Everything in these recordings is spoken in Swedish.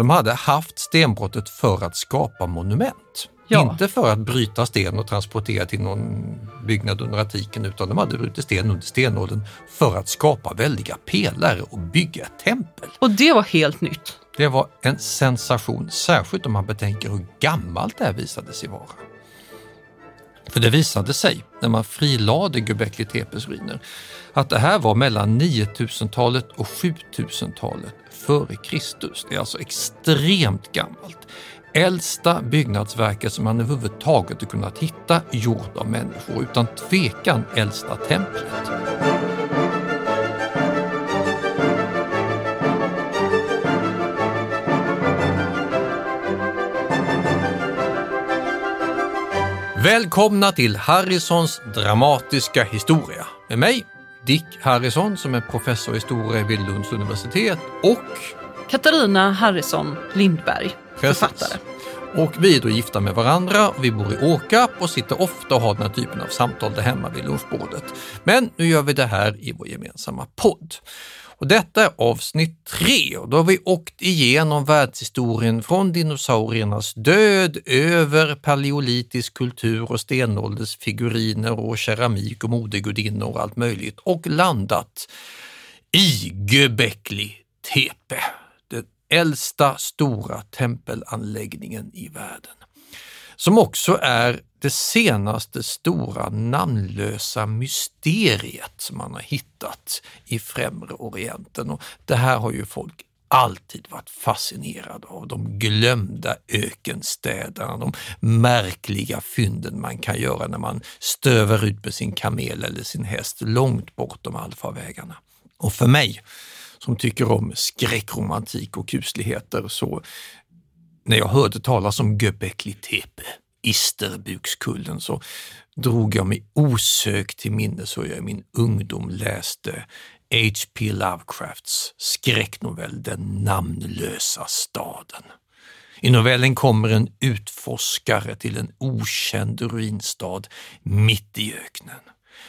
De hade haft stenbrottet för att skapa monument. Ja. Inte för att bryta sten och transportera till någon byggnad under antiken utan de hade brutit sten under stenåldern för att skapa väldiga pelare och bygga ett tempel. Och det var helt nytt. Det var en sensation, särskilt om man betänker hur gammalt det här visade sig vara. För det visade sig, när man frilade Göbekli Tepes ruiner, att det här var mellan 9000-talet och 7000-talet före Kristus. Det är alltså extremt gammalt. Äldsta byggnadsverket som man överhuvudtaget kunnat hitta gjort av människor, utan tvekan äldsta templet. Välkomna till Harrisons dramatiska historia med mig, Dick Harrison som är professor i historia vid Lunds universitet och Katarina Harrison Lindberg, författare. Och vi är då gifta med varandra, vi bor i Åkarp och sitter ofta och har den här typen av samtal där hemma vid lunchbordet. Men nu gör vi det här i vår gemensamma podd. Och detta är avsnitt tre och då har vi åkt igenom världshistorien från dinosauriernas död över paleolitisk kultur och stenålders figuriner och keramik och modegudinnor och allt möjligt och landat i Göbekli Tepe, den äldsta stora tempelanläggningen i världen. Som också är det senaste stora namnlösa mysteriet som man har hittat i Främre Orienten. Och det här har ju folk alltid varit fascinerade av. De glömda ökenstäderna, de märkliga fynden man kan göra när man stöver ut med sin kamel eller sin häst långt bortom allfarvägarna. Och för mig som tycker om skräckromantik och kusligheter så när jag hörde talas om Göbekli Tepe, Isterbukskullen, så drog jag mig osökt till minnes hur jag i min ungdom läste H.P. Lovecrafts skräcknovell Den namnlösa staden. I novellen kommer en utforskare till en okänd ruinstad mitt i öknen.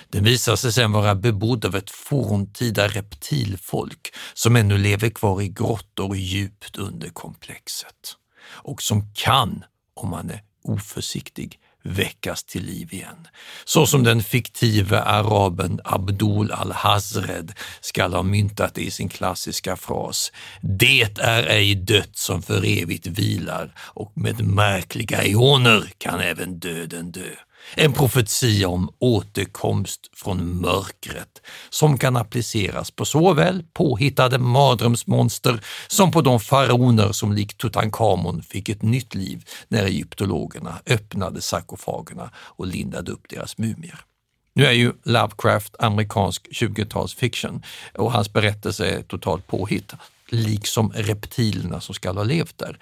Den visar sig sedan vara bebodd av ett forntida reptilfolk som ännu lever kvar i grottor djupt under komplexet och som kan, om man är oförsiktig, väckas till liv igen. Så som den fiktive araben Abdul al-Hazred skall ha myntat det i sin klassiska fras Det är ej dött som för evigt vilar och med märkliga ioner kan även döden dö. En profetia om återkomst från mörkret som kan appliceras på såväl påhittade mardrömsmonster som på de faraoner som likt Tutankhamon fick ett nytt liv när egyptologerna öppnade sarkofagerna och lindade upp deras mumier. Nu är ju Lovecraft amerikansk 20-talsfiction och hans berättelse är totalt påhitt, liksom reptilerna som ska ha levt där.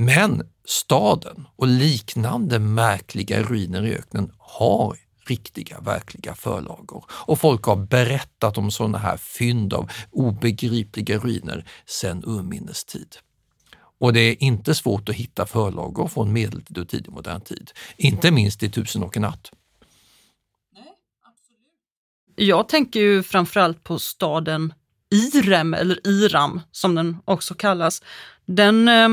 Men staden och liknande märkliga ruiner i öknen har riktiga, verkliga förlagor. Och folk har berättat om sådana här fynd av obegripliga ruiner sedan urminnes tid. Och det är inte svårt att hitta förlagor från medeltid och tidig modern tid. Inte minst i Tusen och en natt. Jag tänker ju framförallt på staden Irem, eller Iram som den också kallas. Den, eh,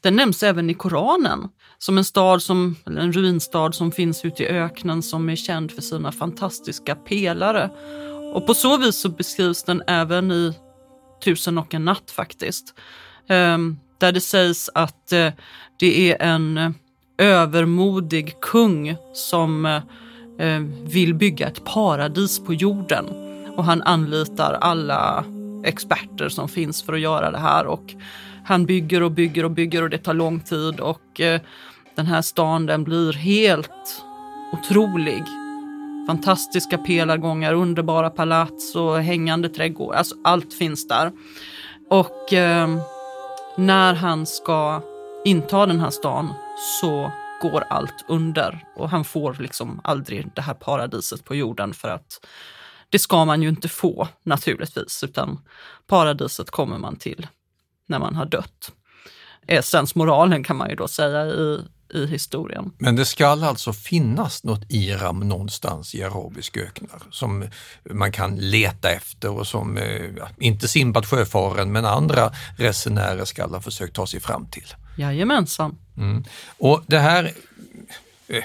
den nämns även i Koranen som en stad som, eller en ruinstad som finns ute i öknen som är känd för sina fantastiska pelare. Och på så vis så beskrivs den även i Tusen och en natt faktiskt. Ehm, där det sägs att eh, det är en eh, övermodig kung som eh, vill bygga ett paradis på jorden. Och han anlitar alla experter som finns för att göra det här. Och han bygger och bygger och bygger och det tar lång tid och eh, den här stan den blir helt otrolig. Fantastiska pelargångar, underbara palats och hängande trädgårdar. Alltså allt finns där. Och eh, när han ska inta den här stan så går allt under och han får liksom aldrig det här paradiset på jorden för att det ska man ju inte få naturligtvis, utan paradiset kommer man till när man har dött. Essensmoralen kan man ju då säga i, i historien. Men det ska alltså finnas något Iram någonstans i arabiska öknar som man kan leta efter och som, eh, inte Simbad sjöfaren, men andra resenärer ska ha försökt ta sig fram till. Jajamensan. Mm. Och det här, eh,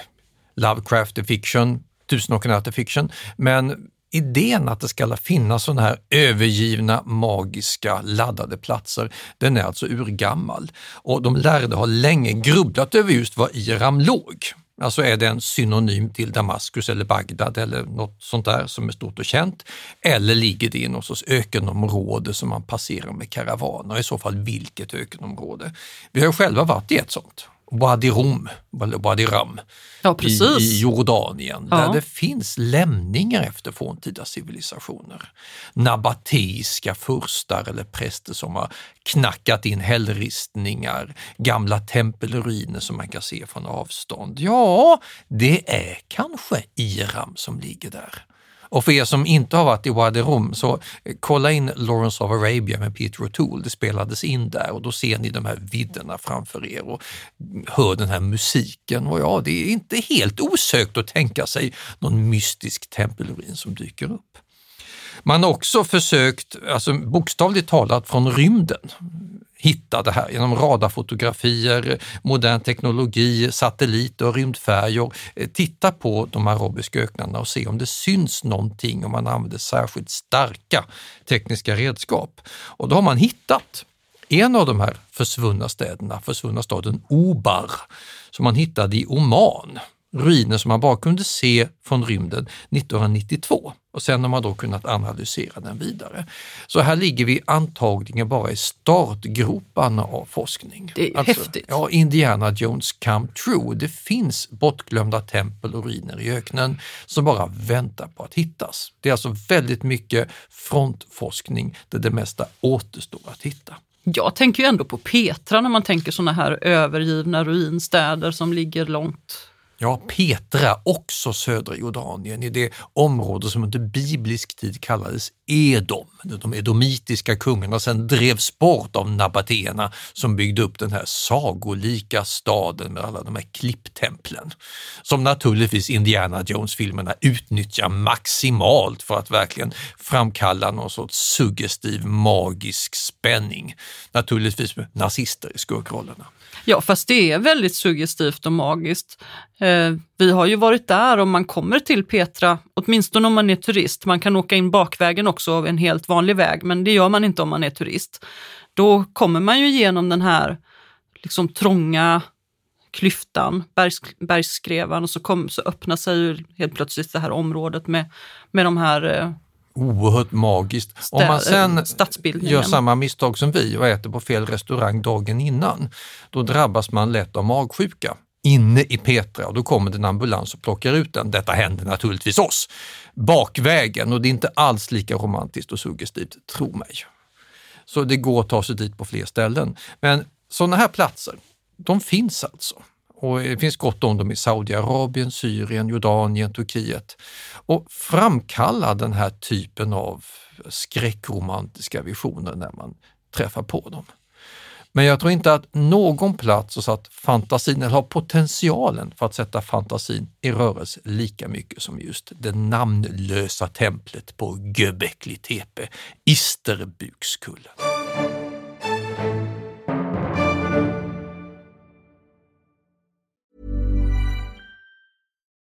Lovecraft fiction, Tusen och en natt är fiction, men idén att det ska finnas sådana här övergivna, magiska, laddade platser, den är alltså urgammal. Och de lärde har länge grubblat över just var Iram låg. Alltså är det en synonym till Damaskus eller Bagdad eller något sånt där som är stort och känt? Eller ligger det i något sorts ökenområde som man passerar med karavaner? I så fall vilket ökenområde? Vi har själva varit i ett sånt. Wadi Rum, Wadi Ram, Ja, i, i Jordanien, Ja. där det finns lämningar efter forntida civilisationer. Nabateiska furstar eller präster som har knackat in hällristningar, gamla tempelruiner som man kan se från avstånd. Ja, det är kanske Iram som ligger där. Och för er som inte har varit i Wadi Rum, så eh, kolla in Lawrence of Arabia med Peter O'Toole. Det spelades in där och då ser ni de här vidderna framför er och hör den här musiken. Och ja, det är inte helt osökt att tänka sig någon mystisk tempelruin som dyker upp. Man har också försökt, alltså bokstavligt talat från rymden, hitta det här genom radarfotografier, modern teknologi, satelliter och rymdfärjor. Eh, titta på de arabiska öknarna och se om det syns någonting om man använder särskilt starka tekniska redskap. Och då har man hittat en av de här försvunna städerna, försvunna staden Obar, som man hittade i Oman. Ruiner som man bara kunde se från rymden 1992 och sen har man då kunnat analysera den vidare. Så här ligger vi antagligen bara i startgroparna av forskning. Det är häftigt. Ja, Indiana Jones come true. Det finns bortglömda tempel och ruiner i öknen som bara väntar på att hittas. Det är alltså väldigt mycket frontforskning där det mesta återstår att hitta. Jag tänker ju ändå på Petra när man tänker såna här övergivna ruinstäder som ligger långt Ja, Petra, också södra Jordanien, i det område som under biblisk tid kallades Edom. De edomitiska kungarna sen drevs bort av nabatéerna som byggde upp den här sagolika staden med alla de här klipptemplen. Som naturligtvis Indiana Jones-filmerna utnyttjar maximalt för att verkligen framkalla någon sorts suggestiv magisk spänning. Naturligtvis med nazister i skurkrollerna. Ja, fast det är väldigt suggestivt och magiskt. Eh, vi har ju varit där och man kommer till Petra, åtminstone om man är turist. Man kan åka in bakvägen också av en helt vanlig väg, men det gör man inte om man är turist. Då kommer man ju igenom den här liksom trånga klyftan, bergs, bergsskrevan och så, kom, så öppnar sig ju helt plötsligt det här området med, med de här eh, Oerhört magiskt. Om Stä- man sen eh, gör samma misstag som vi och äter på fel restaurang dagen innan, då drabbas man lätt av magsjuka inne i Petra och då kommer det en ambulans och plockar ut den. Detta händer naturligtvis oss bakvägen och det är inte alls lika romantiskt och suggestivt, tro mig. Så det går att ta sig dit på fler ställen. Men sådana här platser, de finns alltså. Och det finns gott om dem i Saudiarabien, Syrien, Jordanien, Turkiet. Och framkalla den här typen av skräckromantiska visioner när man träffar på dem. Men jag tror inte att någon plats har satt fantasin, eller har potentialen för att sätta fantasin i rörelse lika mycket som just det namnlösa templet på Göbekli Tepe, Isterbukskullen.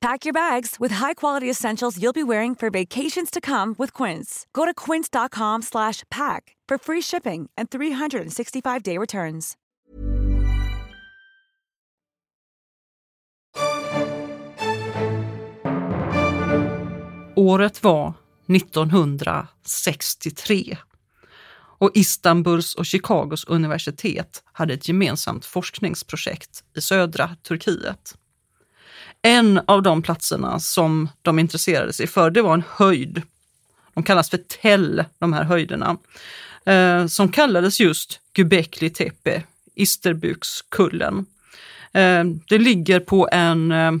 Pack your bags with high-quality essentials you'll be wearing for vacations to come with Quince. Go to quince.com/pack for free shipping and 365-day returns. Året var 1963 och Istanbuls och Chicagos universitet hade ett gemensamt forskningsprojekt i södra Turkiet. En av de platserna som de intresserade sig för, det var en höjd. De kallas för Tell, de här höjderna, eh, som kallades just Göbekli Tepe, Isterbukskullen. Eh, det ligger på en eh,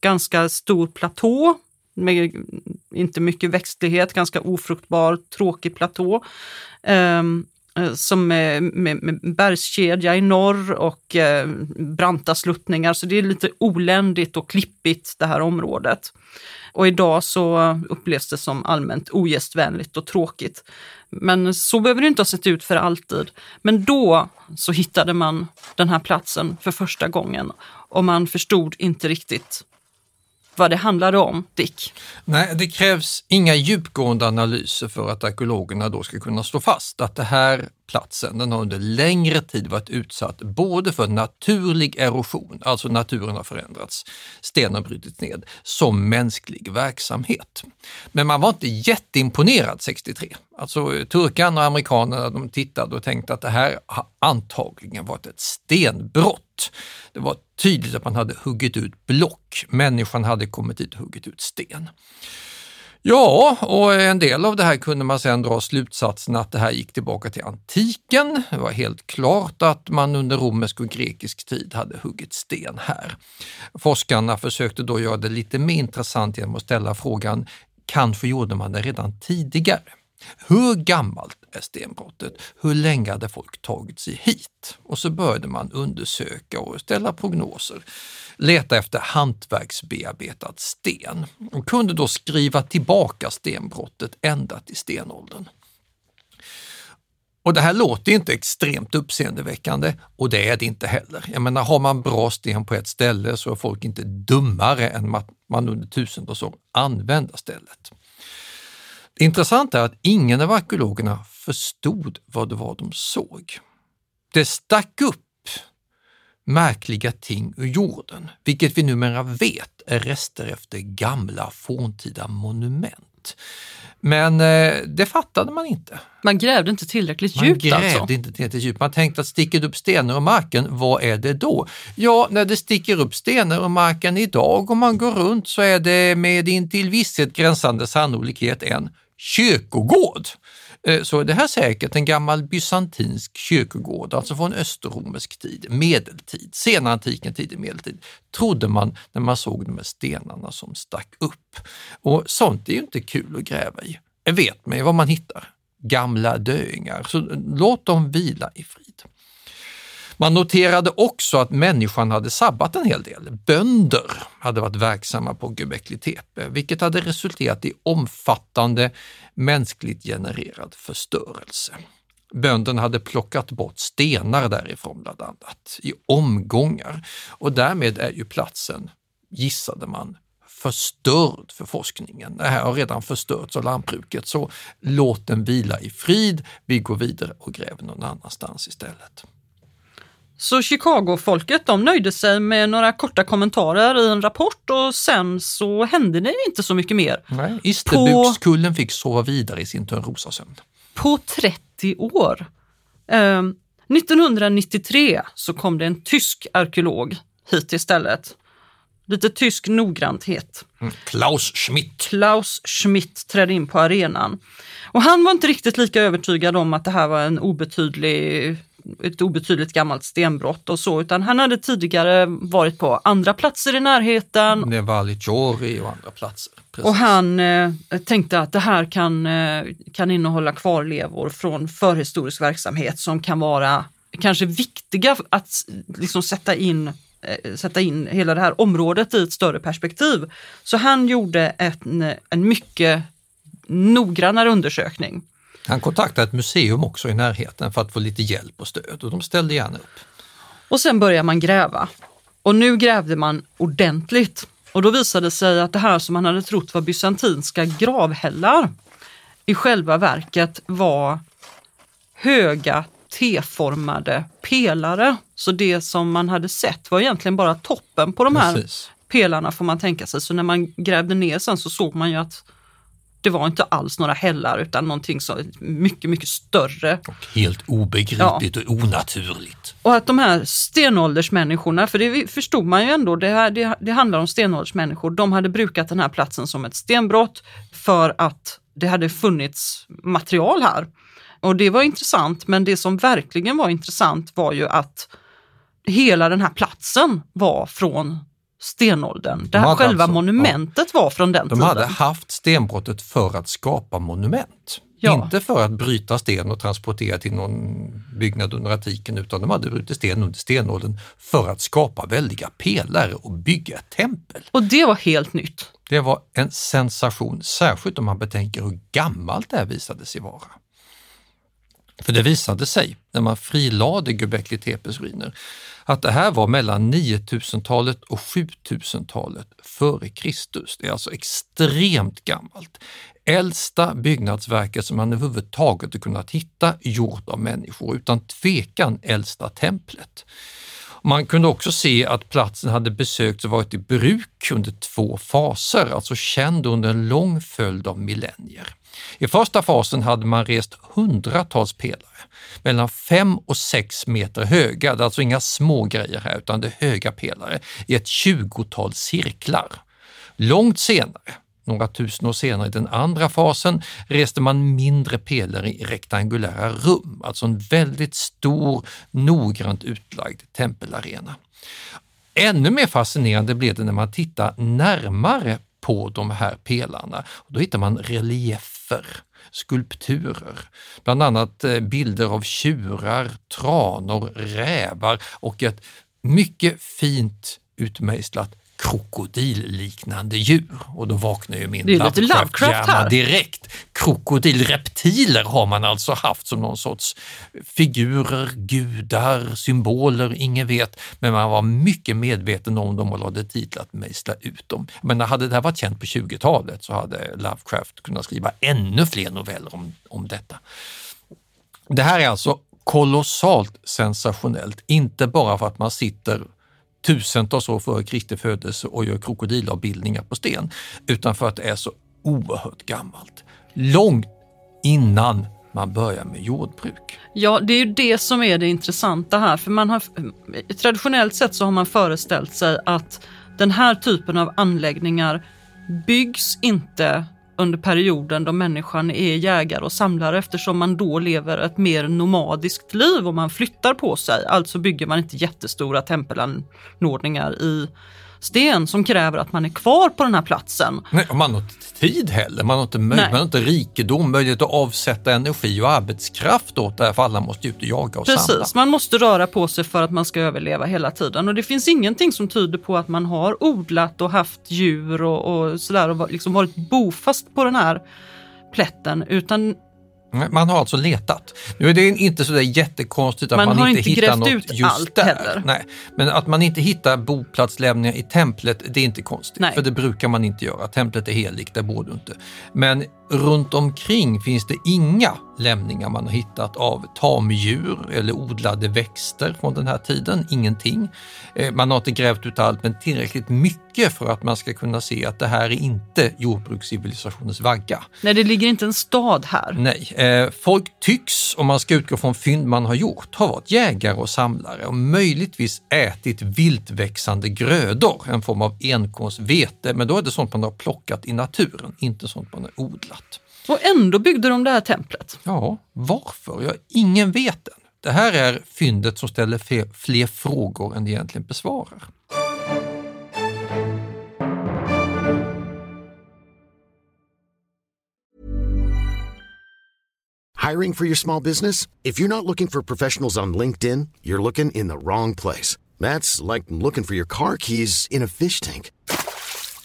ganska stor platå med inte mycket växtlighet, ganska ofruktbar, tråkig platå. Eh, Eh, som är med, med bergskedja i norr och eh, branta sluttningar, så det är lite oländigt och klippigt det här området. Och idag så upplevs det som allmänt ogästvänligt och tråkigt. Men så behöver det inte ha sett ut för alltid. Men då så hittade man den här platsen för första gången och man förstod inte riktigt vad det handlade om, Dick? Nej, det krävs inga djupgående analyser för att arkeologerna då ska kunna slå fast att det här platsen den har under längre tid varit utsatt både för naturlig erosion, alltså naturen har förändrats, stenen har brutits ned, som mänsklig verksamhet. Men man var inte jätteimponerad 63. Alltså turkarna och amerikanerna de tittade och tänkte att det här har antagligen varit ett stenbrott. Det var tydligt att man hade huggit ut block. Människan hade kommit dit och huggit ut sten. Ja, och en del av det här kunde man sedan dra slutsatsen att det här gick tillbaka till antiken. Det var helt klart att man under romersk och grekisk tid hade huggit sten här. Forskarna försökte då göra det lite mer intressant genom att ställa frågan, kanske gjorde man det redan tidigare? Hur gammalt stenbrottet? Hur länge hade folk tagit sig hit? Och så började man undersöka och ställa prognoser leta efter hantverksbearbetad sten och kunde då skriva tillbaka stenbrottet ända till stenåldern. Och det här låter inte extremt uppseendeväckande och det är det inte heller. Jag menar, har man bra sten på ett ställe så är folk inte dummare än att man under tusentals år använder stället. Det intressanta är att ingen av arkeologerna förstod vad det var de såg. Det stack upp märkliga ting ur jorden, vilket vi numera vet är rester efter gamla forntida monument. Men eh, det fattade man inte. Man grävde inte tillräckligt man djupt Man alltså? grävde inte tillräckligt djupt. Man tänkte att sticker det upp stenar ur marken, vad är det då? Ja, när det sticker upp stenar ur marken idag och man går runt så är det med intill visshet gränsande sannolikhet en kyrkogård. Eh, så är det här säkert en gammal bysantinsk kyrkogård, alltså från österromersk tid, medeltid, senantiken tidig medeltid, trodde man när man såg de här stenarna som stack upp. Och sånt är ju inte kul att gräva i. Vet man ju vad man hittar. Gamla döingar, så eh, låt dem vila i frid. Man noterade också att människan hade sabbat en hel del. Bönder hade varit verksamma på Göbekli Tepe, vilket hade resulterat i omfattande mänskligt genererad förstörelse. Bönderna hade plockat bort stenar därifrån bland annat, i omgångar och därmed är ju platsen, gissade man, förstörd för forskningen. Det här har redan förstörts av lantbruket, så låt den vila i frid. Vi går vidare och gräver någon annanstans istället. Så Chicago-folket de nöjde sig med några korta kommentarer i en rapport och sen så hände det inte så mycket mer. Nej, Isterbukskullen på, fick sova vidare i sin Törnrosasömn. På 30 år. Eh, 1993 så kom det en tysk arkeolog hit istället. lite tysk noggrannhet. Mm. Klaus Schmidt. Klaus Schmidt trädde in på arenan. Och han var inte riktigt lika övertygad om att det här var en obetydlig ett obetydligt gammalt stenbrott och så, utan han hade tidigare varit på andra platser i närheten. Nevali Giori och andra platser. Precis. Och han eh, tänkte att det här kan, eh, kan innehålla kvarlevor från förhistorisk verksamhet som kan vara kanske viktiga att liksom sätta in eh, sätta in hela det här området i ett större perspektiv. Så han gjorde en, en mycket noggrannare undersökning. Han kontaktade ett museum också i närheten för att få lite hjälp och stöd och de ställde gärna upp. Och sen började man gräva. Och nu grävde man ordentligt. Och då visade det sig att det här som man hade trott var bysantinska gravhällar i själva verket var höga T-formade pelare. Så det som man hade sett var egentligen bara toppen på de här Precis. pelarna får man tänka sig. Så när man grävde ner sen så såg man ju att det var inte alls några hällar utan någonting så mycket, mycket större. Och helt obegripligt ja. och onaturligt. Och att de här stenåldersmänniskorna, för det förstod man ju ändå, det, här, det, det handlar om stenåldersmänniskor, de hade brukat den här platsen som ett stenbrott för att det hade funnits material här. Och det var intressant, men det som verkligen var intressant var ju att hela den här platsen var från stenåldern. Det här själva alltså, monumentet ja, var från den de tiden. De hade haft stenbrottet för att skapa monument. Ja. Inte för att bryta sten och transportera till någon byggnad under antiken utan de hade brutit sten under stenåldern för att skapa väldiga pelare och bygga ett tempel. Och det var helt nytt. Det var en sensation, särskilt om man betänker hur gammalt det här visade sig vara. För det visade sig när man frilade Göbekli Tepes ruiner att det här var mellan 9000-talet och 7000-talet före Kristus. Det är alltså extremt gammalt. Äldsta byggnadsverket som man överhuvudtaget har kunnat hitta gjort av människor, utan tvekan äldsta templet. Man kunde också se att platsen hade besökts och varit i bruk under två faser, alltså känd under en lång följd av millennier. I första fasen hade man rest hundratals pelare, mellan fem och sex meter höga, det är alltså inga små grejer här utan det är höga pelare, i ett tjugotal cirklar. Långt senare, några tusen år senare i den andra fasen, reste man mindre pelare i rektangulära rum, alltså en väldigt stor, noggrant utlagd tempelarena. Ännu mer fascinerande blev det när man tittar närmare på de här pelarna. Då hittar man relief reliefer, skulpturer, bland annat eh, bilder av tjurar, tranor, rävar och ett mycket fint utmejslat krokodilliknande djur. Och då vaknar ju min Lovecraft-hjärna direkt. Krokodilreptiler har man alltså haft som någon sorts figurer, gudar, symboler, ingen vet. Men man var mycket medveten om dem och lade tid att mejsla ut dem. Men hade det här varit känt på 20-talet så hade Lovecraft kunnat skriva ännu fler noveller om, om detta. Det här är alltså kolossalt sensationellt, inte bara för att man sitter tusentals år före Kristi födelse och gör krokodilavbildningar på sten, utan för att det är så oerhört gammalt. Långt innan man börjar med jordbruk. Ja, det är ju det som är det intressanta här, för man har traditionellt sett så har man föreställt sig att den här typen av anläggningar byggs inte under perioden då människan är jägare och samlare eftersom man då lever ett mer nomadiskt liv och man flyttar på sig. Alltså bygger man inte jättestora tempelanordningar i sten som kräver att man är kvar på den här platsen. Nej, man har inte tid heller, man har inte, man har inte rikedom, möjlighet att avsätta energi och arbetskraft åt det här för alla måste ut och jaga och Precis, samla. man måste röra på sig för att man ska överleva hela tiden och det finns ingenting som tyder på att man har odlat och haft djur och, och sådär och liksom varit bofast på den här plätten utan man har alltså letat. Nu är det inte så där jättekonstigt att man, man inte, inte hittar något ut just allt där. Heller. Nej. Men att man inte hittar boplatslämningar i templet, det är inte konstigt. Nej. För det brukar man inte göra. Templet är heligt, det borde du inte. Men runt omkring finns det inga lämningar man har hittat av tamdjur eller odlade växter från den här tiden, ingenting. Eh, man har inte grävt ut allt, men tillräckligt mycket för att man ska kunna se att det här är inte jordbrukscivilisationens vagga. Nej, det ligger inte en stad här. Nej, eh, folk tycks, om man ska utgå från fynd man har gjort, ha varit jägare och samlare och möjligtvis ätit viltväxande grödor, en form av enkornsvete, men då är det sånt man har plockat i naturen, inte sånt man har odlat. Och ändå byggde de det här templet. Ja, varför? Ja, ingen vet än. Det här är fyndet som ställer fler, fler frågor än det egentligen besvarar. Hiring for your small business? If you're not looking for professionals on LinkedIn, you're looking in the wrong place. That's like looking for your car keys in a fish tank.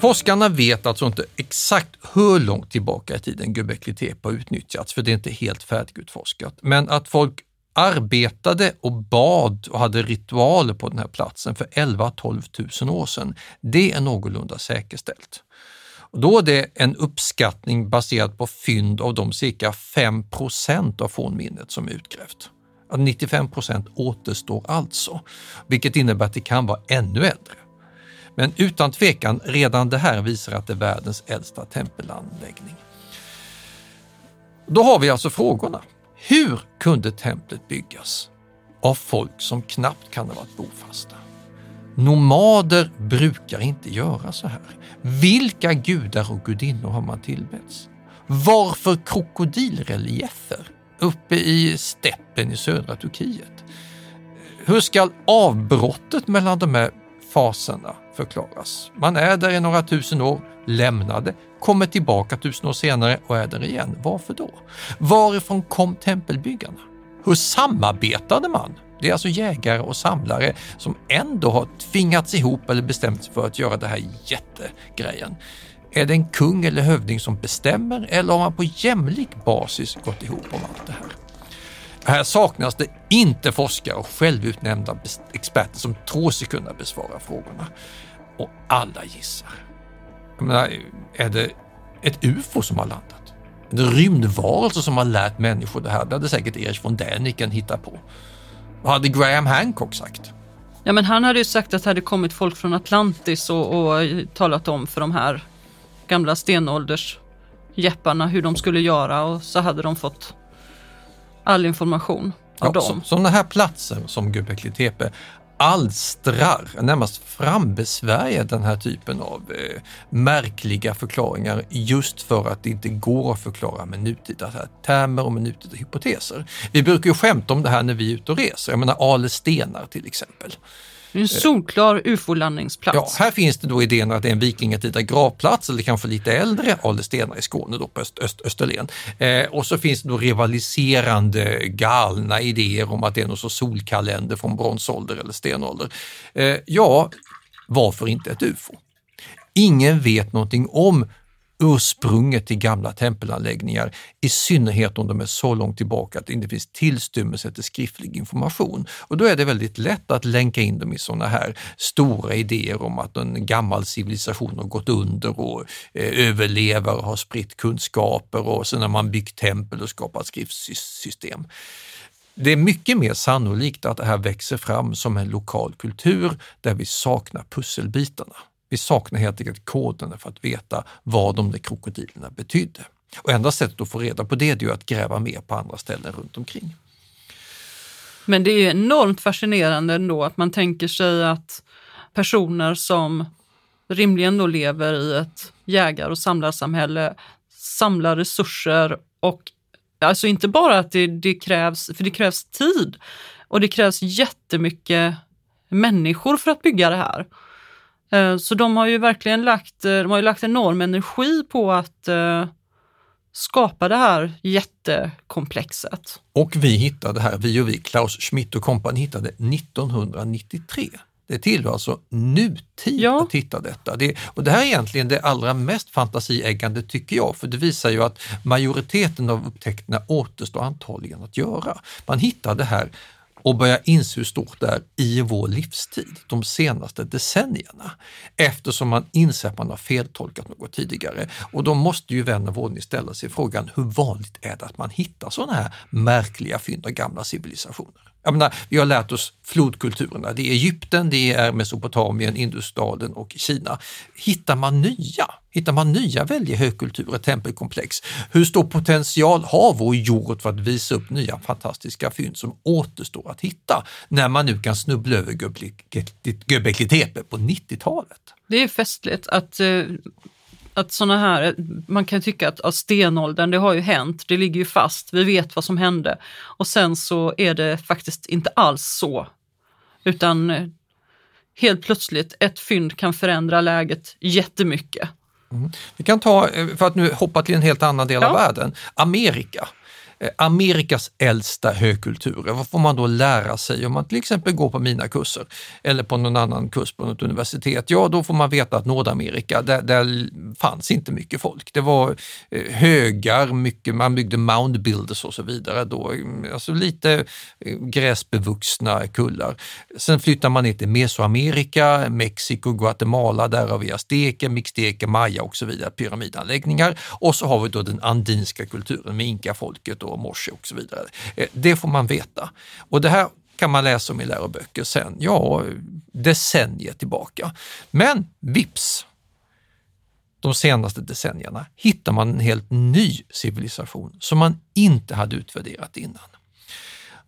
Forskarna vet alltså inte exakt hur långt tillbaka i tiden Göbekli Tepe har utnyttjats, för det är inte helt färdigutforskat. Men att folk arbetade och bad och hade ritualer på den här platsen för 11-12 000 år sedan, det är någorlunda säkerställt. Och då är det en uppskattning baserad på fynd av de cirka 5% av fornminnet som är utgrävt. 95% återstår alltså, vilket innebär att det kan vara ännu äldre. Men utan tvekan, redan det här visar att det är världens äldsta tempelanläggning. Då har vi alltså frågorna. Hur kunde templet byggas? Av folk som knappt kan ha varit bofasta. Nomader brukar inte göra så här. Vilka gudar och gudinnor har man tillbetts? Varför krokodilreliefer uppe i steppen i södra Turkiet? Hur ska avbrottet mellan de här faserna förklaras? Man är där i några tusen år, lämnade, kommer tillbaka tusen år senare och är där igen. Varför då? Varifrån kom tempelbyggarna? Hur samarbetade man? Det är alltså jägare och samlare som ändå har tvingats ihop eller bestämt sig för att göra det här jättegrejen. Är det en kung eller hövding som bestämmer eller har man på jämlik basis gått ihop om allt det här? Här saknas det inte forskare och självutnämnda experter som tror sig kunna besvara frågorna. Och alla gissar. Jag Menar, är det ett UFO som har landat? Är det rymdvarelser som har lärt människor det här? Det hade säkert Erich von Däniken hittat på. Vad hade Graham Hancock sagt? Ja, men han hade ju sagt att det hade kommit folk från Atlantis och, och talat om för de här gamla stenåldersjepparna hur de skulle göra och så hade de fått all information av Ja, dem. så, så den här platsen som Göbekli Tepe alstrar, närmast frambesvärjer den här typen av eh, märkliga förklaringar just för att det inte går att förklara med nutida termer och med nutida hypoteser. Vi brukar ju skämta om det här när vi är ute och reser. Jag menar Ale stenar till exempel. Det är en solklar ufo-landningsplats. Ja, här finns det då idén att det är en vikingatida gravplats eller kanske lite äldre, Ale stenar i Skåne då på öst, öst, Österlen. Eh, och så finns det då rivaliserande galna idéer om att det är någon sorts solkalender från bronsålder eller stenålder. Eh, ja, varför inte ett ufo? Ingen vet någonting om ursprunget till gamla tempelanläggningar, i synnerhet om de är så långt tillbaka att det inte finns tillstymmelse till skriftlig information. Och då är det väldigt lätt att länka in dem i sådana här stora idéer om att en gammal civilisation har gått under och eh, överlever och har spritt kunskaper och sen har man byggt tempel och skapat skriftsystem. Det är mycket mer sannolikt att det här växer fram som en lokal kultur där vi saknar pusselbitarna. Vi saknar helt enkelt koderna för att veta vad de där krokodilerna betydde. Och enda sättet att få reda på det är ju att gräva mer på andra ställen runt omkring. Men det är enormt fascinerande ändå att man tänker sig att personer som rimligen då lever i ett jägar och samlarsamhälle samlar resurser och alltså inte bara att det, det krävs, för det krävs tid och det krävs jättemycket människor för att bygga det här. Eh, så de har ju verkligen lagt, eh, de har lagt enorm energi på att uh, skapa det här jättekomplexet. Och vi hittade här, vi och vi, Klaus Schmidt och kompani hittade 1993. Det tillhör alltså nutid ja. att hitta detta. Det, och det här är egentligen det allra mest fantasieggande tycker jag, för det visar ju att majoriteten av upptäckterna återstår antagligen att göra. Man hittade här och börja inse hur stort det är i vår livstid, de senaste decennierna. Eftersom man inser att man har feltolkat något tidigare. Och då måste ju vän av ordning ställa sig frågan, hur vanligt är det att man hittar sådana här märkliga fynd av gamla civilisationer? Jag menar, vi har lärt oss flodkulturerna. Det är Egypten, det är Mesopotamien, Indusdalen och Kina. Hittar man nya? Hittar man nya väldiga högkulturer, tempelkomplex? Hur stor potential har vår jord för att visa upp nya fantastiska fynd som återstår att hitta när man nu kan snubbla över Göbekli Tepe på 90-talet? Det är festligt att att såna här, man kan tycka att, att stenåldern, det har ju hänt, det ligger ju fast, vi vet vad som hände. Och sen så är det faktiskt inte alls så. Utan eh, helt plötsligt, ett fynd kan förändra läget jättemycket. Mm. Vi kan ta, eh, för att nu hoppa till en helt annan del ja. av världen, Amerika. Eh, Amerikas äldsta högkulturer. Vad får man då lära sig om man till exempel går på mina kurser eller på någon annan kurs på något universitet? Ja, då får man veta att Nordamerika, där, där fanns inte mycket folk. Det var eh, högar, mycket, man byggde mound builders och så vidare då, mm, alltså lite eh, gräsbevuxna kullar. Sen flyttar man ner till Mesoamerika, Mexiko, Guatemala, där har vi azteker, mixteker, maya och så vidare, pyramidanläggningar. Och så har vi då den andinska kulturen med inkafolket och morse och så vidare. Eh, det får man veta. Och det här kan man läsa om i läroböcker sen, ja, decennier tillbaka. Men vips, de senaste decennierna hittar man en helt ny civilisation som man inte hade utvärderat innan.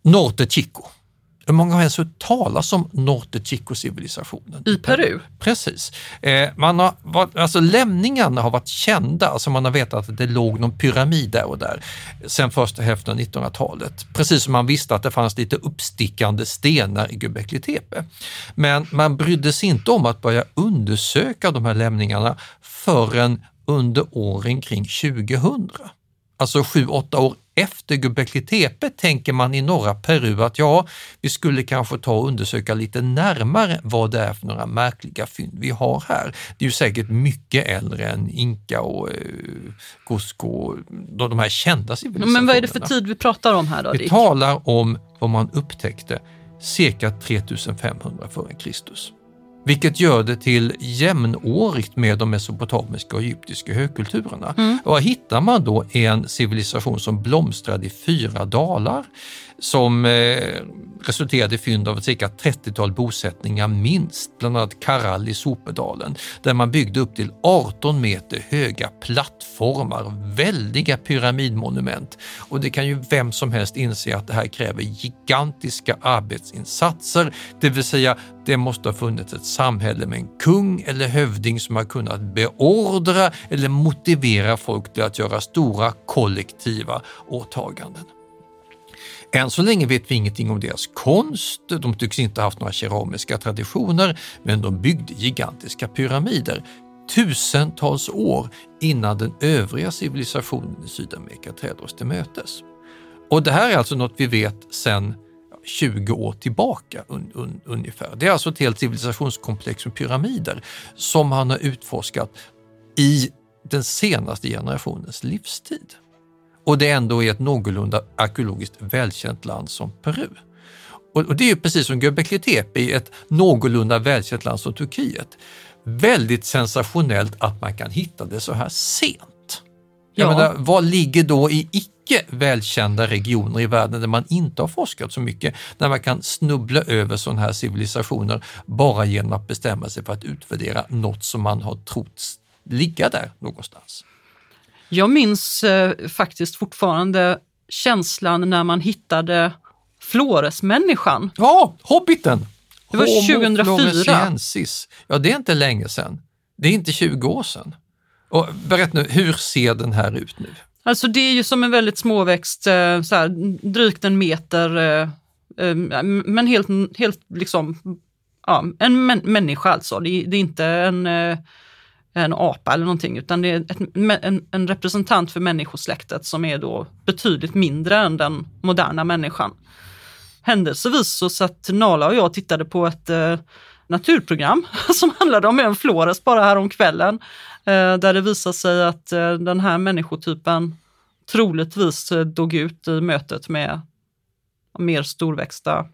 Norte Chico hur många har ens hört talas om Norte Chico-civilisationen? I Peru? Precis. Eh, man har alltså lämningarna har varit kända, alltså man har vetat att det låg någon pyramid där och där sedan första hälften av 1900-talet. Precis som man visste att det fanns lite uppstickande stenar i Göbekli Tepe. Men man brydde sig inte om att börja undersöka de här lämningarna förrän under åren kring 2000. Alltså sju, åtta år efter Göbekli Tepe tänker man i norra Peru att ja, vi skulle kanske ta och undersöka lite närmare vad det är för några märkliga fynd vi har här. Det är ju säkert mycket äldre än Inka och eh, Cusco, de här kända civilisationerna. Men vad är det för tid vi pratar om här då? Vi talar om vad man upptäckte cirka 3500 f.Kr. Vilket gör det till jämnårigt med de mesopotamiska och egyptiska högkulturerna. Mm. Och här hittar man då en civilisation som blomstrade i fyra dalar som eh, resulterade i fynd av cirka 30-tal bosättningar minst, bland annat Karall i Sopedalen, där man byggde upp till 18 meter höga plattformar, väldiga pyramidmonument. Och det kan ju vem som helst inse att det här kräver gigantiska arbetsinsatser, det vill säga det måste ha funnits ett samhälle med en kung eller hövding som har kunnat beordra eller motivera folk till att göra stora kollektiva åtaganden. Än så länge vet vi ingenting om deras konst, de tycks inte ha haft några keramiska traditioner, men de byggde gigantiska pyramider tusentals år innan den övriga civilisationen i Sydamerika trädde oss till mötes. Och det här är alltså något vi vet sedan 20 år tillbaka un, un, ungefär. Det är alltså ett helt civilisationskomplex med pyramider som han har utforskat i den senaste generationens livstid. Och det ändå är ett någorlunda arkeologiskt välkänt land som Peru. Och, det är ju precis som Göbekli Tepe i ett någorlunda välkänt land som Turkiet. Väldigt sensationellt att man kan hitta det så här sent. Jag Ja. menar, vad ligger då i icke välkända regioner i världen där man inte har forskat så mycket, där man kan snubbla över sådana här civilisationer bara genom att bestämma sig för att utvärdera något som man har trott ligga där någonstans. Jag minns eh, faktiskt fortfarande känslan när man hittade Floresmänniskan. Ja, Hobbiten! Det var Homo 2004. floresiensis. Ja, det är inte länge sedan. Det är inte 20 år sedan. Och berätta nu, hur ser den här ut nu? Alltså det är ju som en väldigt småväxt, eh, så här, drygt en meter, eh, eh, men helt, helt liksom, ja, en män, människa alltså. Det, är- det är inte en, en apa eller någonting, utan det är ett, en, en representant för människosläktet som är då betydligt mindre än den moderna människan. Händelsevis så satt Nala och jag och tittade på ett eh, naturprogram som handlade om en Flores bara här om kvällen. Eh, där det visade sig att eh, den här människotypen troligtvis eh, dog ut i mötet med mer storväxta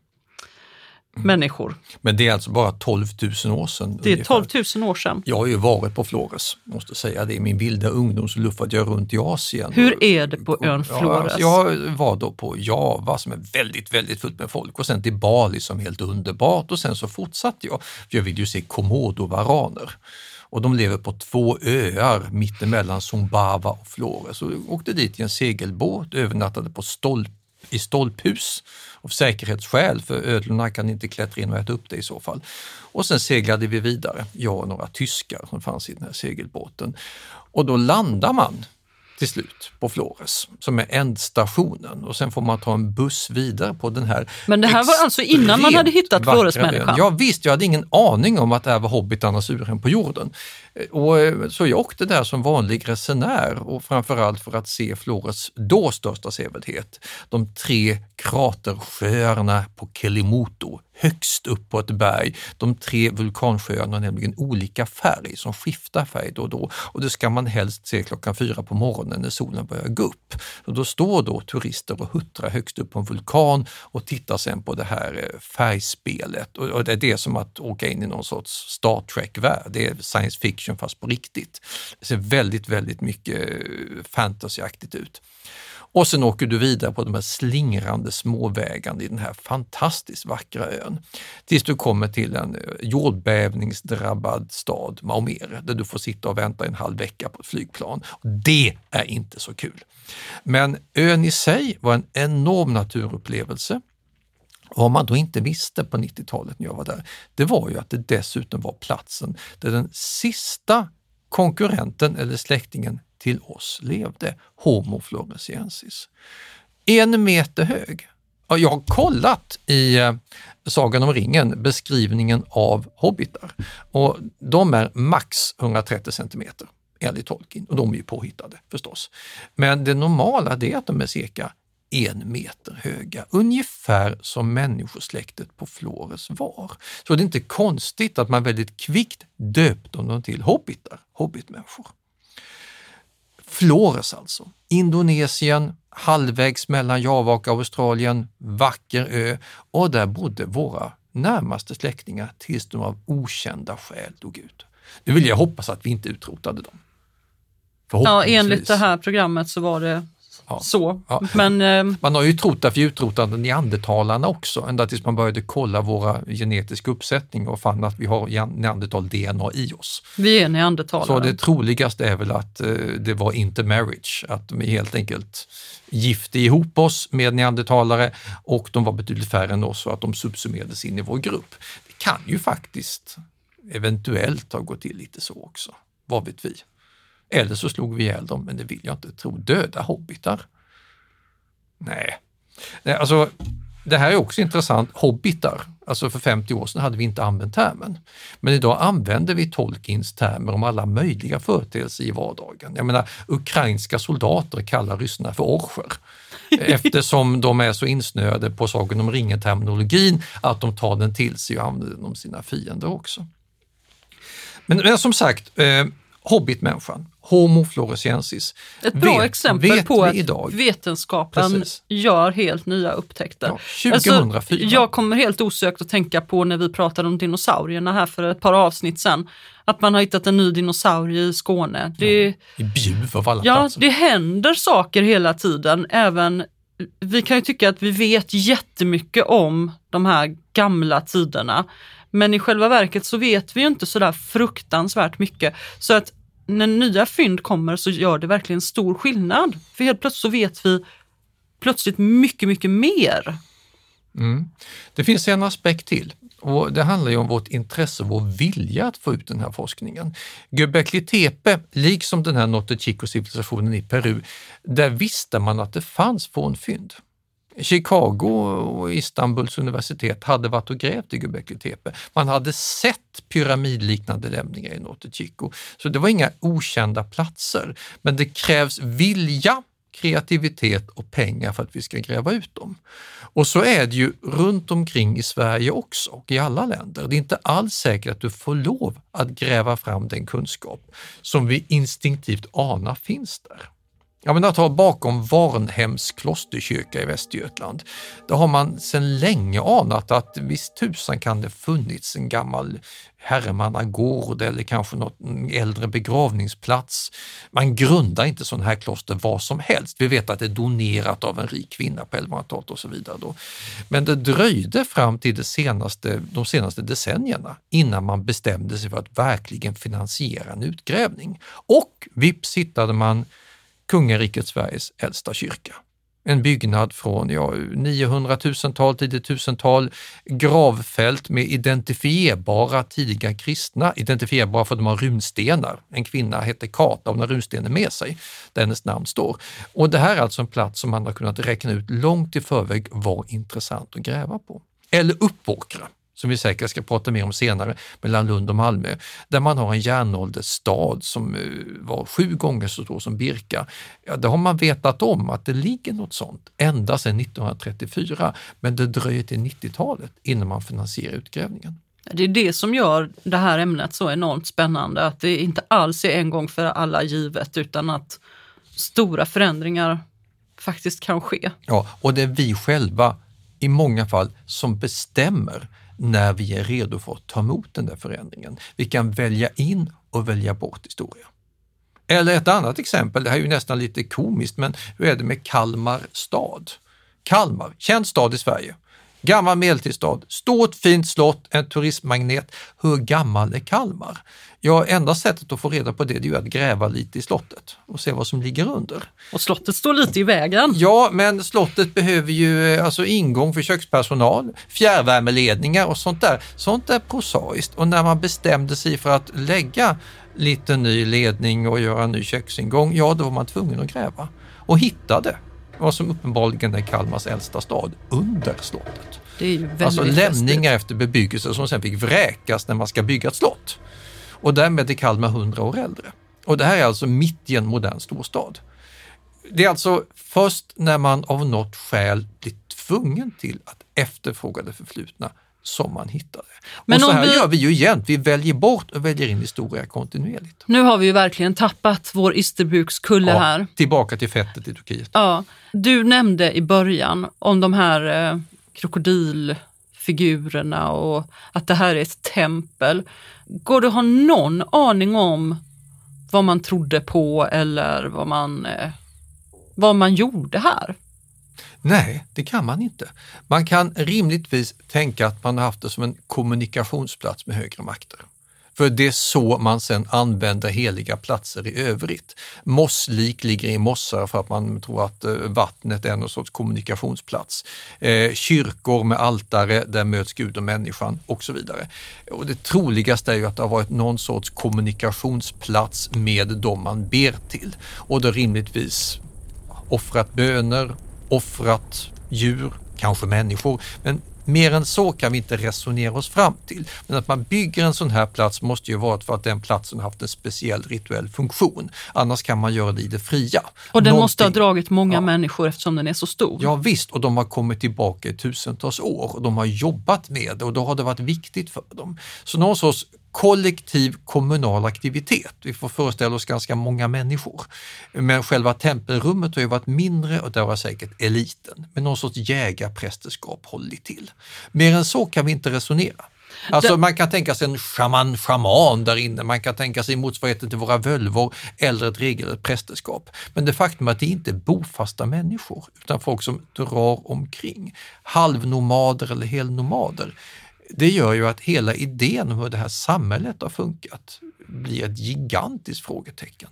människor. Men det är alltså bara 12 000 år sedan. Det är ungefär. 12 000 år sedan. Jag har ju varit på Flores, måste säga det. I min vilda ungdom så luffade jag runt i Asien. Hur är det på ön Ja, Flores? alltså jag var då på Java som är väldigt, väldigt fullt med folk och sen till Bali som är helt underbart och sen så fortsatte jag. För jag vill ju se komodovaraner. Och de lever på två öar mittemellan Sumbawa och Flores. Och jag åkte dit i en segelbåt, övernattade på stolp, i stolphus av säkerhetsskäl, för ödlorna kan inte klättra in och äta upp det i så fall. Och sen seglade vi vidare, jag och några tyskar som fanns i den här segelbåten. Och då landar man till slut på Flores som är ändstationen och sen får man ta en buss vidare på den här Men det här var alltså innan man hade hittat Floresmänniskan? Ja visst, jag hade ingen aning om att det här var hobbitarnas urhem på jorden. Eh, och, eh, så jag åkte där som vanlig resenär och framförallt för att se Flores då största sevärdhet, de tre kratersjöarna på Kelimoto, högst upp på ett berg. De tre vulkansjöarna har nämligen olika färg som skiftar färg då och då och det ska man helst se klockan fyra på morgonen när solen börjar gå upp. Och då står då turister och huttrar högst upp på en vulkan och tittar sen på det här eh, färgspelet. Och det är det som att åka in i någon sorts Star Trek-värld. Det är science fiction fast på riktigt. Det ser väldigt, väldigt mycket eh, fantasyaktigt ut. Och sen åker du vidare på de här slingrande småvägarna i den här fantastiskt vackra ön. Tills du kommer till en eh, jordbävningsdrabbad stad, Maumere, där du får sitta och vänta en halv vecka på ett flygplan. Det är inte så kul. Men ön i sig var en enorm naturupplevelse. Vad man då inte visste på 90-talet när jag var där, det var ju att det dessutom var platsen där den sista konkurrenten eller släktingen till oss levde, Homo floresiensis. En meter hög. Jag har kollat i eh, Sagan om ringen beskrivningen av hobbitar och de är max 130 centimeter enligt Tolkien och de är ju påhittade förstås. Men det normala är att de är cirka en meter höga, ungefär som människosläktet på Flores var. Så det är inte konstigt att man väldigt kvickt döpte dem till hobbitar, hobbitmänniskor. Flores alltså, Indonesien, halvvägs mellan Java och Australien, vacker ö och där bodde våra närmaste släktingar tills de av okända skäl dog ut. Nu vill jag hoppas att vi inte utrotade dem. Ja, enligt det här programmet så var det Ja. så. Ja. Men eh, Man har ju trott att vi utrotade neandertalarna också, ända tills man började kolla våra genetiska uppsättning och fann att vi har neandertal-DNA i oss. vi är neandertalare. Så det troligaste är väl att eh, det var intermarriage, att vi helt enkelt gifte ihop oss med neandertalare och de var betydligt färre än oss och att de subsumerades in i vår grupp. Det kan ju faktiskt eventuellt ha gått till lite så också, vad vet vi? Eller så slog vi ihjäl dem, men det vill jag inte tro. Döda hobbitar? Nej. Nej alltså, det här är också intressant. Hobbitar, alltså för 50 år sedan hade vi inte använt termen. Men idag använder vi Tolkiens termer om alla möjliga företeelser i vardagen. Jag menar, ukrainska soldater kallar ryssarna för orcher eftersom de är så insnöade på Sagan om ringen-terminologin att de tar den till sig och använder den om sina fiender också. Men, men som sagt, eh, Hobbitmänniskan. Homo floresiensis. Ett bra vet, exempel vet på att idag. vetenskapen Precis. gör helt nya upptäckter. Ja, 2004. Alltså, jag kommer helt osökt att tänka på när vi pratade om dinosaurierna här för ett par avsnitt sedan. Att man har hittat en ny dinosaurie i Skåne. Det, I Bjuv av alla ja, platser. det händer saker hela tiden. Även, vi kan ju tycka att vi vet jättemycket om de här gamla tiderna. Men i själva verket så vet vi ju inte sådär fruktansvärt mycket. Så att när nya fynd kommer så gör det verkligen stor skillnad. För helt plötsligt så vet vi plötsligt mycket, mycket mer. Mm. Det finns en aspekt till och det handlar ju om vårt intresse och vår vilja att få ut den här forskningen. Göbekli Tepe, liksom den här Notte Chico-civilisationen i Peru, där visste man att det fanns fornfynd. Chicago och Istanbuls universitet hade varit och grävt i Göbekli Tepe. Man hade sett pyramidliknande lämningar i Norte Chico, så det var inga okända platser. Men det krävs vilja, kreativitet och pengar för att vi ska gräva ut dem. Och så är det ju runt omkring i Sverige också och i alla länder. Det är inte alls säkert att du får lov att gräva fram den kunskap som vi instinktivt anar finns där. Ja, men att ha bakom Varnhems klosterkyrka i Västergötland, där har man sedan länge anat att visst tusan kan det funnits en gammal herremannagård eller kanske något äldre begravningsplats. Man grundar inte sådana här kloster vad som helst. Vi vet att det är donerat av en rik kvinna på 1100-talet och så vidare. Då. Men det dröjde fram till det senaste, de senaste decennierna innan man bestämde sig för att verkligen finansiera en utgrävning. Och vips hittade man kungariket Sveriges äldsta kyrka. En byggnad från ja, 900 000-tal, tidigt 1000-tal, gravfält med identifierbara tidiga kristna, identifierbara för att de har runstenar. En kvinna hette Kata och har runstenen med sig, där hennes namn står. Och det här är alltså en plats som man har kunnat räkna ut långt i förväg var intressant att gräva på. Eller Uppåkra som vi säkert ska prata mer om senare, mellan Lund och Malmö, där man har en järnåldersstad som eh, var sju gånger så stor som Birka. Ja, det har man vetat om att det ligger något sånt ända sedan 1934, men det dröjer till 90-talet innan man finansierar utgrävningen. Det är det som gör det här ämnet så enormt spännande, att det inte alls är en gång för alla givet utan att stora förändringar faktiskt kan ske. Ja, och det är vi själva i många fall som bestämmer när vi är redo för att ta emot den där förändringen. Vi kan välja in och välja bort historia. Eller ett annat exempel, det här är ju nästan lite komiskt, men hur är det med Kalmar stad? Kalmar, känd stad i Sverige. Gammal medeltidsstad, stort fint slott, en turistmagnet. Hur gammal är Kalmar? Ja, enda sättet att få reda på det, det är ju att gräva lite i slottet och se vad som ligger under. Och slottet står lite i vägen. Ja, men slottet behöver ju eh, alltså ingång för kökspersonal, fjärrvärmeledningar och sånt där. Sånt är prosaiskt och när man bestämde sig för att lägga lite ny ledning och göra en ny köksingång, ja då var man tvungen att gräva och hittade vad som uppenbarligen är Kalmars äldsta stad under slottet. Det är ju väldigt Alltså lämningar festligt. efter bebyggelse som sen fick vräkas när man ska bygga ett slott. Och därmed är Kalmar 100 år äldre. Och det här är alltså mitt i en modern storstad. Det är alltså först när man av något skäl blir tvungen till att efterfråga det förflutna som man hittar det. Men och så här vi- gör vi ju igen, vi väljer bort och väljer in historia kontinuerligt. Nu har vi ju verkligen tappat vår isterbrukskulle Ja, här. Tillbaka till fettet i Turkiet. Ja, du nämnde i början om de här eh, figurerna och att det här är ett tempel. Går det att ha någon aning om vad man trodde på eller vad man, eh, vad man gjorde här? Nej, det kan man inte. Man kan rimligtvis tänka att man har haft det som en kommunikationsplats med högre makter. För det är så man sen använder heliga platser i övrigt. Mosslik ligger i mossar för att man tror att eh, vattnet är någon sorts kommunikationsplats. Eh, kyrkor med altare, där möts Gud och människan och så vidare. Och det troligaste är ju att det har varit någon sorts kommunikationsplats med de man ber till. Och då rimligtvis offrat böner, offrat djur, kanske människor. Men mer än så kan vi inte resonera oss fram till. Men att man bygger en sån här plats måste ju vara för att den platsen haft en speciell rituell funktion. Annars kan man göra det i det fria. Och den måste ha Någonting- dragit många Ja. människor eftersom den är så stor. Ja visst, och de har kommit tillbaka i tusentals år och de har jobbat med det och då har det varit viktigt för dem. Så någon sorts kollektiv kommunal aktivitet. Vi får föreställa oss ganska många människor. Men själva tempelrummet har ju varit mindre och där var säkert eliten. Men någon sorts jägarprästerskap hållit till. Mer än så kan vi inte resonera. Alltså man kan tänka sig en shaman, shaman där inne, man kan tänka sig motsvarigheten till våra völvor eller ett regelrätt prästerskap. Men det faktum att det inte är bofasta människor utan folk som drar omkring, halvnomader eller helnomader, det gör ju att hela idén om hur det här samhället har funkat blir ett gigantiskt frågetecken.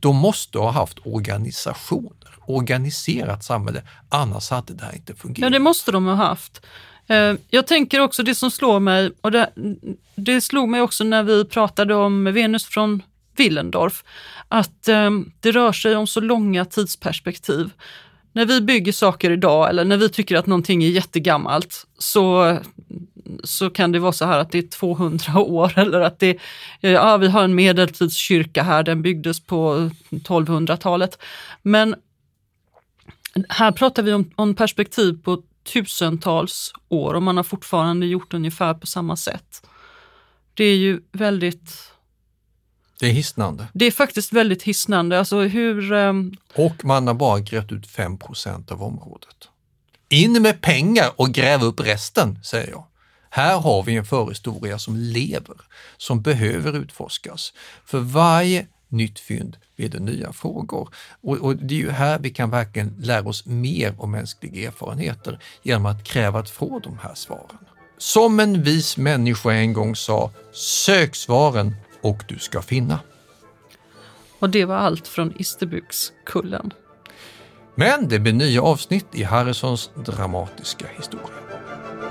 De måste ha haft organisationer, organiserat samhälle, annars hade det här inte fungerat. Ja, det måste de ha haft. Eh, jag tänker också det som slår mig, och det, det slog mig också när vi pratade om Venus från Willendorf, att eh, det rör sig om så långa tidsperspektiv. När vi bygger saker idag eller när vi tycker att någonting är jättegammalt så, så kan det vara så här att det är 200 år eller att det, ja, vi har en medeltidskyrka här, den byggdes på 1200-talet. Men här pratar vi om, om perspektiv på tusentals år och man har fortfarande gjort ungefär på samma sätt. Det är ju väldigt... Det är hisnande. Det är faktiskt väldigt hisnande. Alltså hur... Um... Och man har bara grävt ut 5% av området. In med pengar och gräv upp resten, säger jag. Här har vi en förhistoria som lever, som behöver utforskas. För varje nytt fynd blir det nya frågor. Och, och, det är ju här vi kan verkligen lära oss mer om mänskliga erfarenheter genom att kräva att få de här svaren. Som en vis människa en gång sa, sök och du ska finna. Och det var allt från Isterbukskullen. Men det blir nya avsnitt i Harrisons dramatiska historia.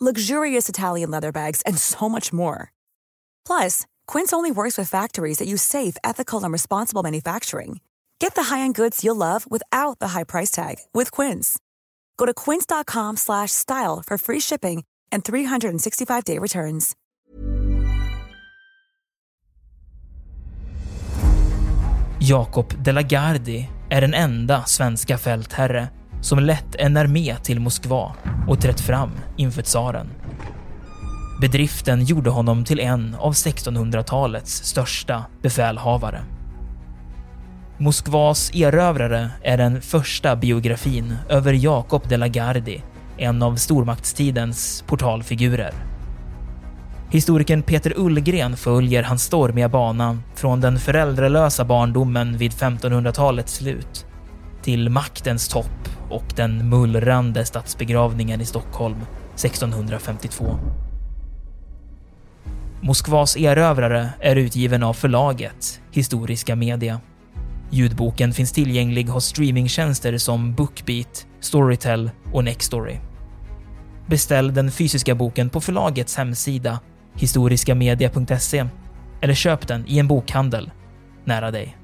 luxurious Italian leather bags, and so much more. Plus, Quince only works with factories that use safe, ethical, and responsible manufacturing. Get the high-end goods you'll love without the high price tag with Quince. Go to quince.com/style for free shipping and 365-day returns. Jakob de la Gardie är den enda svenska fältherre som lett en armé till Moskva och trätt fram inför tsaren. Bedriften gjorde honom till en av 1600-talets största befälhavare. Moskvas erövrare är den första biografin över Jakob de la Gardie, en av stormaktstidens portalfigurer. Historikern Peter Ullgren följer hans stormiga bana från den föräldralösa barndomen vid 1500-talets slut till maktens topp och den mullrande statsbegravningen i Stockholm 1652. Moskvas erövrare är utgiven av förlaget Historiska Media. Ljudboken finns tillgänglig hos streamingtjänster som Bookbeat, Storytel och Nextory. Beställ den fysiska boken på förlagets hemsida historiskamedia.se eller köp den i en bokhandel nära dig.